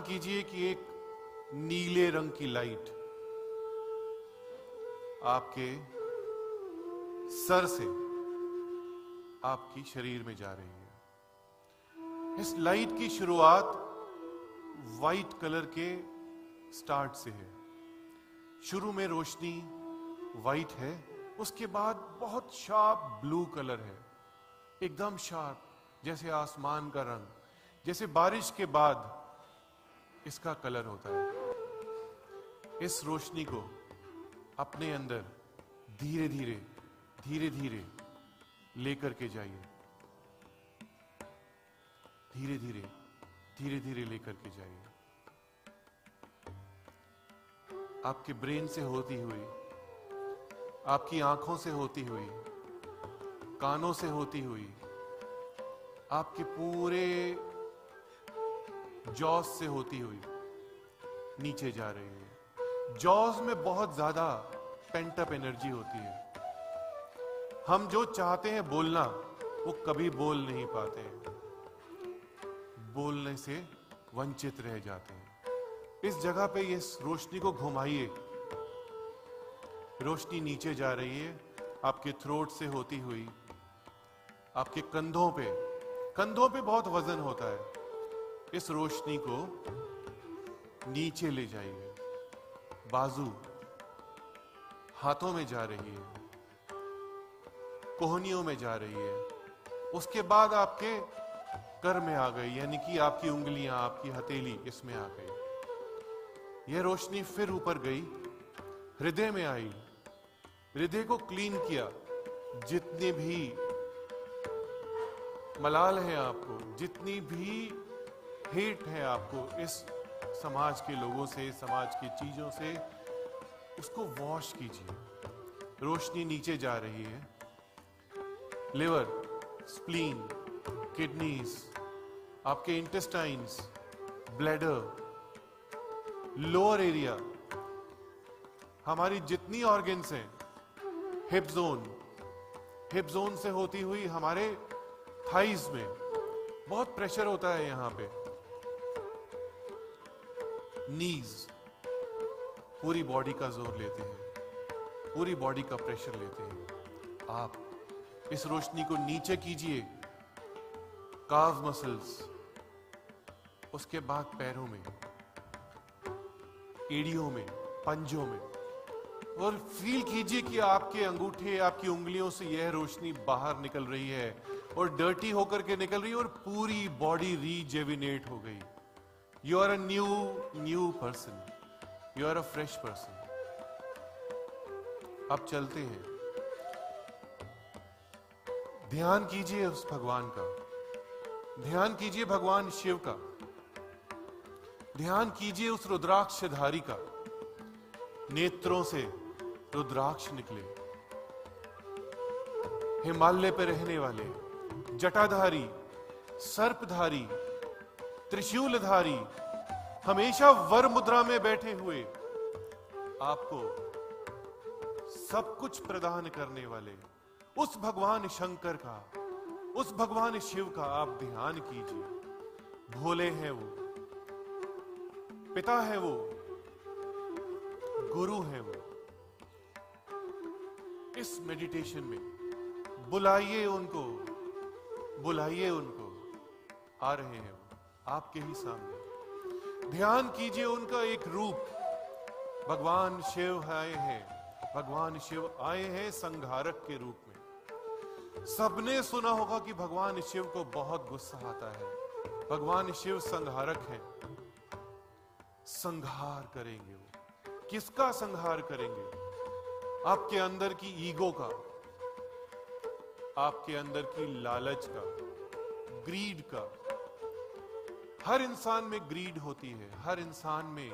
ध्यान कीजिए कि एक नीले रंग की लाइट आपके सर से आपकी शरीर में जा रही है। इस लाइट की शुरुआत वाइट कलर के स्टार्ट से है। शुरू में रोशनी वाइट है, उसके बाद बहुत शार्प ब्लू कलर है। एकदम शार्प, जैसे आसमान का रंग, जैसे बारिश के बाद इसका कलर होता है। इस रोशनी को अपने अंदर धीरे धीरे धीरे धीरे लेकर के जाइए। धीरे धीरे धीरे धीरे लेकर के जाइए। आपके ब्रेन से होती हुई, आपकी आँखों से होती हुई, कानों से होती हुई, आपके पूरे जॉस से होती हुई नीचे जा रही है। जॉस में बहुत ज़्यादा पेंटअप एनर्जी होती है। हम जो चाहते हैं बोलना, वो कभी बोल नहीं पाते हैं। बोलने से वंचित रह जाते हैं। इस जगह पे ये रोशनी को घुमाइए। रोशनी नीचे जा रही है, आपके थ्रोट से होती हुई, आपके कंधों पे। कंधों पे बहुत वज़न होता है। इस रोशनी को नीचे ले जाइए। बाजू हाथों में जा रही है, कोहनियों में जा रही है। उसके बाद आपके कर में आ गई, यानी कि आपकी उंगलियाँ, आपकी हथेली इसमें आ गई। यह रोशनी फिर ऊपर गई, हृदय में आई। हृदय को क्लीन किया, जितने भी मलाल है आपको, जितनी भी हेट है आपको इस समाज के लोगों से, समाज की चीज़ों से। उसको वॉश कीजिए। रोशनी नीचे जा रही है। लिवर स्प्लीन किडनीज आपके इंटेस्टाइन्स ब्लैडर लोअर एरिया हमारी जितनी ऑर्गेन्स हैं हिप जोन हिप जोन से होती हुई हमारे थाइज में बहुत प्रेशर होता है यहाँ पे। नीज पूरी बॉडी का ज़ोर लेते हैं, पूरी बॉडी का प्रेशर लेते हैं। आप इस रोशनी को नीचे कीजिए काव मसल्स उसके बाद पैरों में, एड़ियों में, पंजों में, और फील कीजिए कि आपके अंगूठे, आपकी उंगलियों से यह रोशनी बाहर निकल रही है, और डर्टी होकर के निकल रही है, और पूरी बॉडी रीजेविनेट हो गई। You are a new new person you are a fresh person अब चलते हैं। ध्यान कीजिए उस भगवान का। ध्यान कीजिए भगवान शिव का। ध्यान कीजिए उस रुद्राक्षधारी का। नेत्रों से रुद्राक्ष निकले। हिमालय पे रहने वाले जटाधारी, सर्पधारी त्रिशूलधारी, हमेशा वर मुद्रा में बैठे हुए, आपको सब कुछ प्रदान करने वाले, उस भगवान शंकर का, उस भगवान शिव का आप ध्यान कीजिए। भोले हैं वो, पिता है वो, गुरु है वो। इस मेडिटेशन में बुलाइए उनको बुलाइए उनको, आ रहे हैं आपके ही सामने। ध्यान कीजिए उनका एक रूप। भगवान शिव आए हैं। भगवान शिव आए हैं संघारक के रूप में। सबने सुना होगा कि भगवान शिव को बहुत गुस्सा आता है। भगवान शिव संघारक हैं। संघार करेंगे वो। किसका संघार करेंगे? आपके अंदर की ईगो का। आपके अंदर की लालच का। ग्रीड का। हर इंसान में ग्रीड होती है, हर इंसान में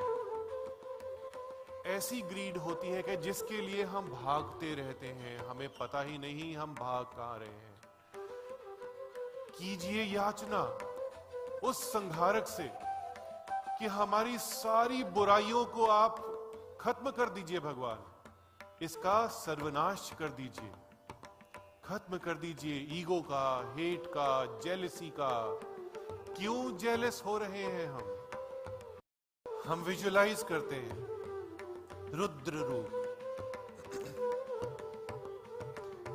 ऐसी ग्रीड होती है कि जिसके लिए हम भागते रहते हैं। हमें पता ही नहीं हम भाग कहाँ रहे हैं। कीजिए याचना उस संघारक से कि हमारी सारी बुराइयों को आप खत्म कर दीजिए भगवान। इसका सर्वनाश कर दीजिए। खत्म कर दीजिए ईगो का हेट का जेलसी का क्यों जेलस हो रहे हैं हम? हम विजुलाइज करते हैं। रुद्र रूप।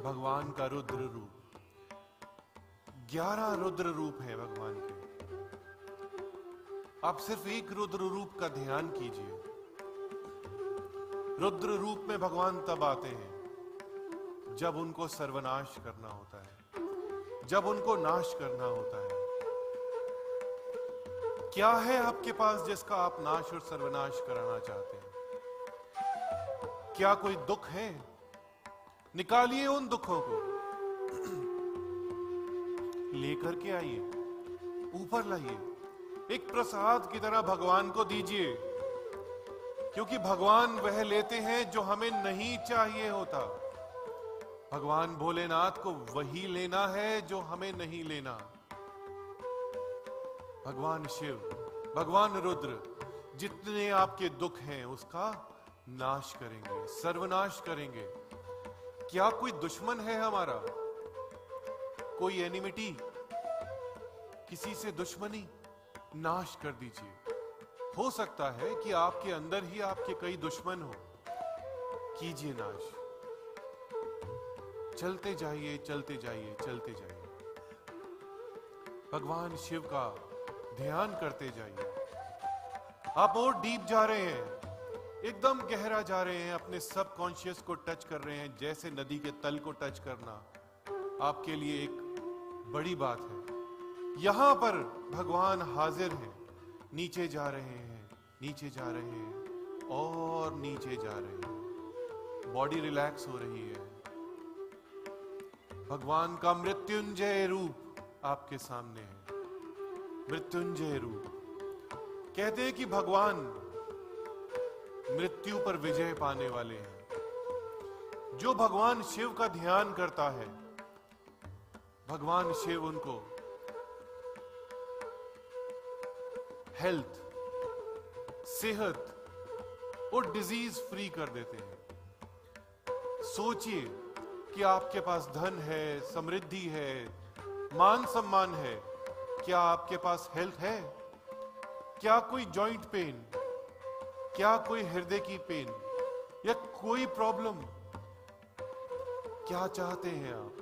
भगवान का रुद्र रूप। ग्यारह रुद्र रूप है भगवान के। आप सिर्फ़ एक रुद्र रूप का ध्यान कीजिए। रुद्र रूप में भगवान तब आते हैं, जब उनको सर्वनाश करना होता है। जब उनको नाश करना होता है। क्या है आपके पास जिसका आप नाश और सर्वनाश कराना चाहते हैं? क्या कोई दुख है? निकालिए उन दुखों को। लेकर के आइए। ऊपर लाइए। एक प्रसाद की तरह भगवान को दीजिए। क्योंकि भगवान वह लेते हैं जो हमें नहीं चाहिए होता। भगवान भोलेनाथ को वही लेना है जो हमें नहीं लेना। भगवान शिव, भगवान रुद्र, जितने आपके दुख हैं, उसका नाश करेंगे, सर्वनाश करेंगे। क्या कोई दुश्मन है हमारा? कोई एनिमिटी किसी से दुश्मनी? नाश कर दीजिए। हो सकता है कि आपके अंदर ही आपके कई दुश्मन हो। कीजिए नाश। चलते जाइए चलते जाइए चलते जाइए। भगवान शिव का ध्यान करते जाइए। आप और डीप जा रहे हैं। एकदम गहरा जा रहे हैं, अपने सब कॉन्शियस को टच कर रहे हैं, जैसे नदी के तल को टच करना। आपके लिए एक बड़ी बात है। यहाँ पर भगवान हाजिर हैं। नीचे जा रहे हैं, नीचे जा रहे हैं, और नीचे जा रहे हैं। बॉडी रिलैक्स हो रही है। भगवान का मृत्युंजय रूप आपके सामने है। मृत्युंजय रूप। कहते हैं कि भगवान मृत्यु पर विजय पाने वाले हैं। जो भगवान शिव का ध्यान करता है, भगवान शिव उनको हेल्थ सेहत और डिज़ीज़ फ्री कर देते हैं। सोचिए कि आपके पास धन है, समृद्धि है, मान सम्मान है क्या आपके पास हेल्थ है? क्या कोई जॉइंट पेन क्या कोई हृदय की पेन या कोई प्रॉब्लम क्या चाहते हैं आप?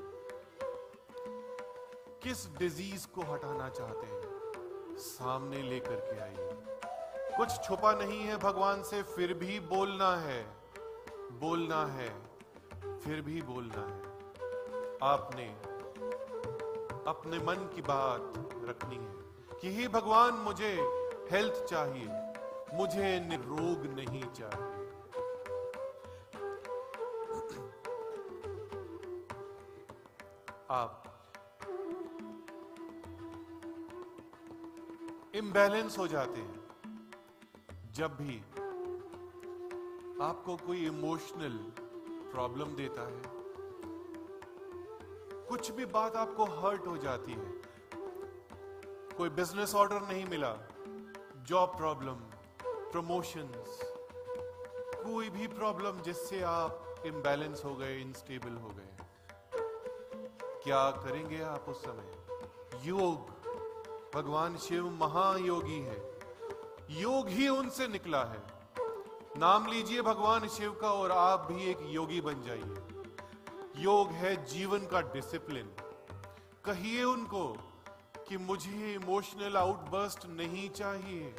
किस डिज़ीज़ को हटाना चाहते हैं? सामने लेकर के आइए। कुछ छुपा नहीं है भगवान से, फिर भी बोलना है। बोलना है, फिर भी बोलना है। आपने अपने मन की बात रखनी है कि हे भगवान मुझे हेल्थ चाहिए, मुझे निरोग नहीं चाहिए। आप इम्बैलेंस हो जाते हैं जब भी आपको कोई इमोशनल प्रॉब्लम देता है। कुछ भी बात आपको हर्ट हो जाती है, कोई बिज़नेस ऑर्डर नहीं मिला जॉब प्रॉब्लम प्रमोशंस कोई भी प्रॉब्लम जिससे आप इम्बैलेंस हो गए इनस्टेबल हो गए। क्या करेंगे आप उस समय? योग, भगवान शिव महायोगी है। योग ही उनसे निकला है। नाम लीजिए भगवान शिव का और आप भी एक योगी बन जाइए। योग है जीवन का डिसिप्लिन कहिए उनको कि मुझे इमोशनल आउटबर्स्ट नहीं चाहिए.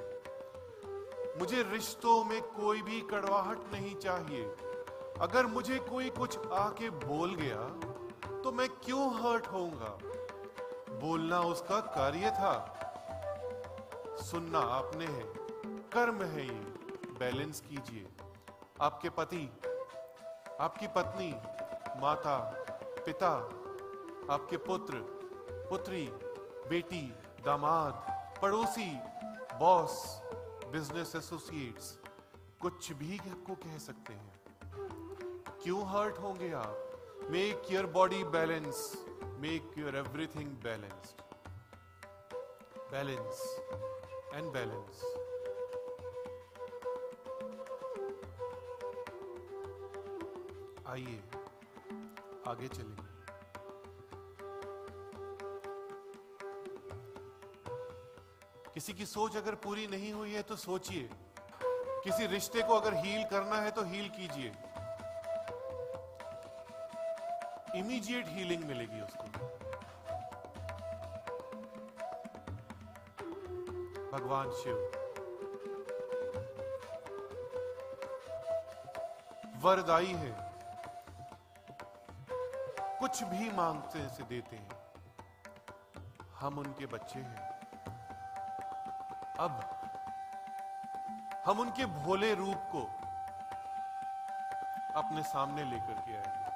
मुझे रिश्तों में कोई भी कड़वाहट नहीं चाहिए. अगर मुझे कोई कुछ आके बोल गया तो मैं क्यों हर्ट होऊँगा? बोलना उसका कार्य था. सुनना आपने है. कर्म है ये. बैलेंस कीजिए. आपके पति, आपकी पत्नी माता, पिता, आपके पुत्र, पुत्री, बेटी, दामाद, पड़ोसी, बॉस बिज़नेस एसोसिएट्स कुछ भी आपको कह सकते हैं। क्यों हर्ट होंगे आप? Make your body balance make your everything balanced balance and balance आइए। आगे चलिए किसी की सोच अगर पूरी नहीं हुई है तो सोचिए। किसी रिश्ते को अगर हील करना है तो हील कीजिए। इमीडिएट हीलिंग मिलेगी उसको। भगवान शिव। वरदाई है। कुछ भी मांगते से देते हैं। हम उनके बच्चे हैं। अब हम उनके भोले रूप को अपने सामने लेकर के आए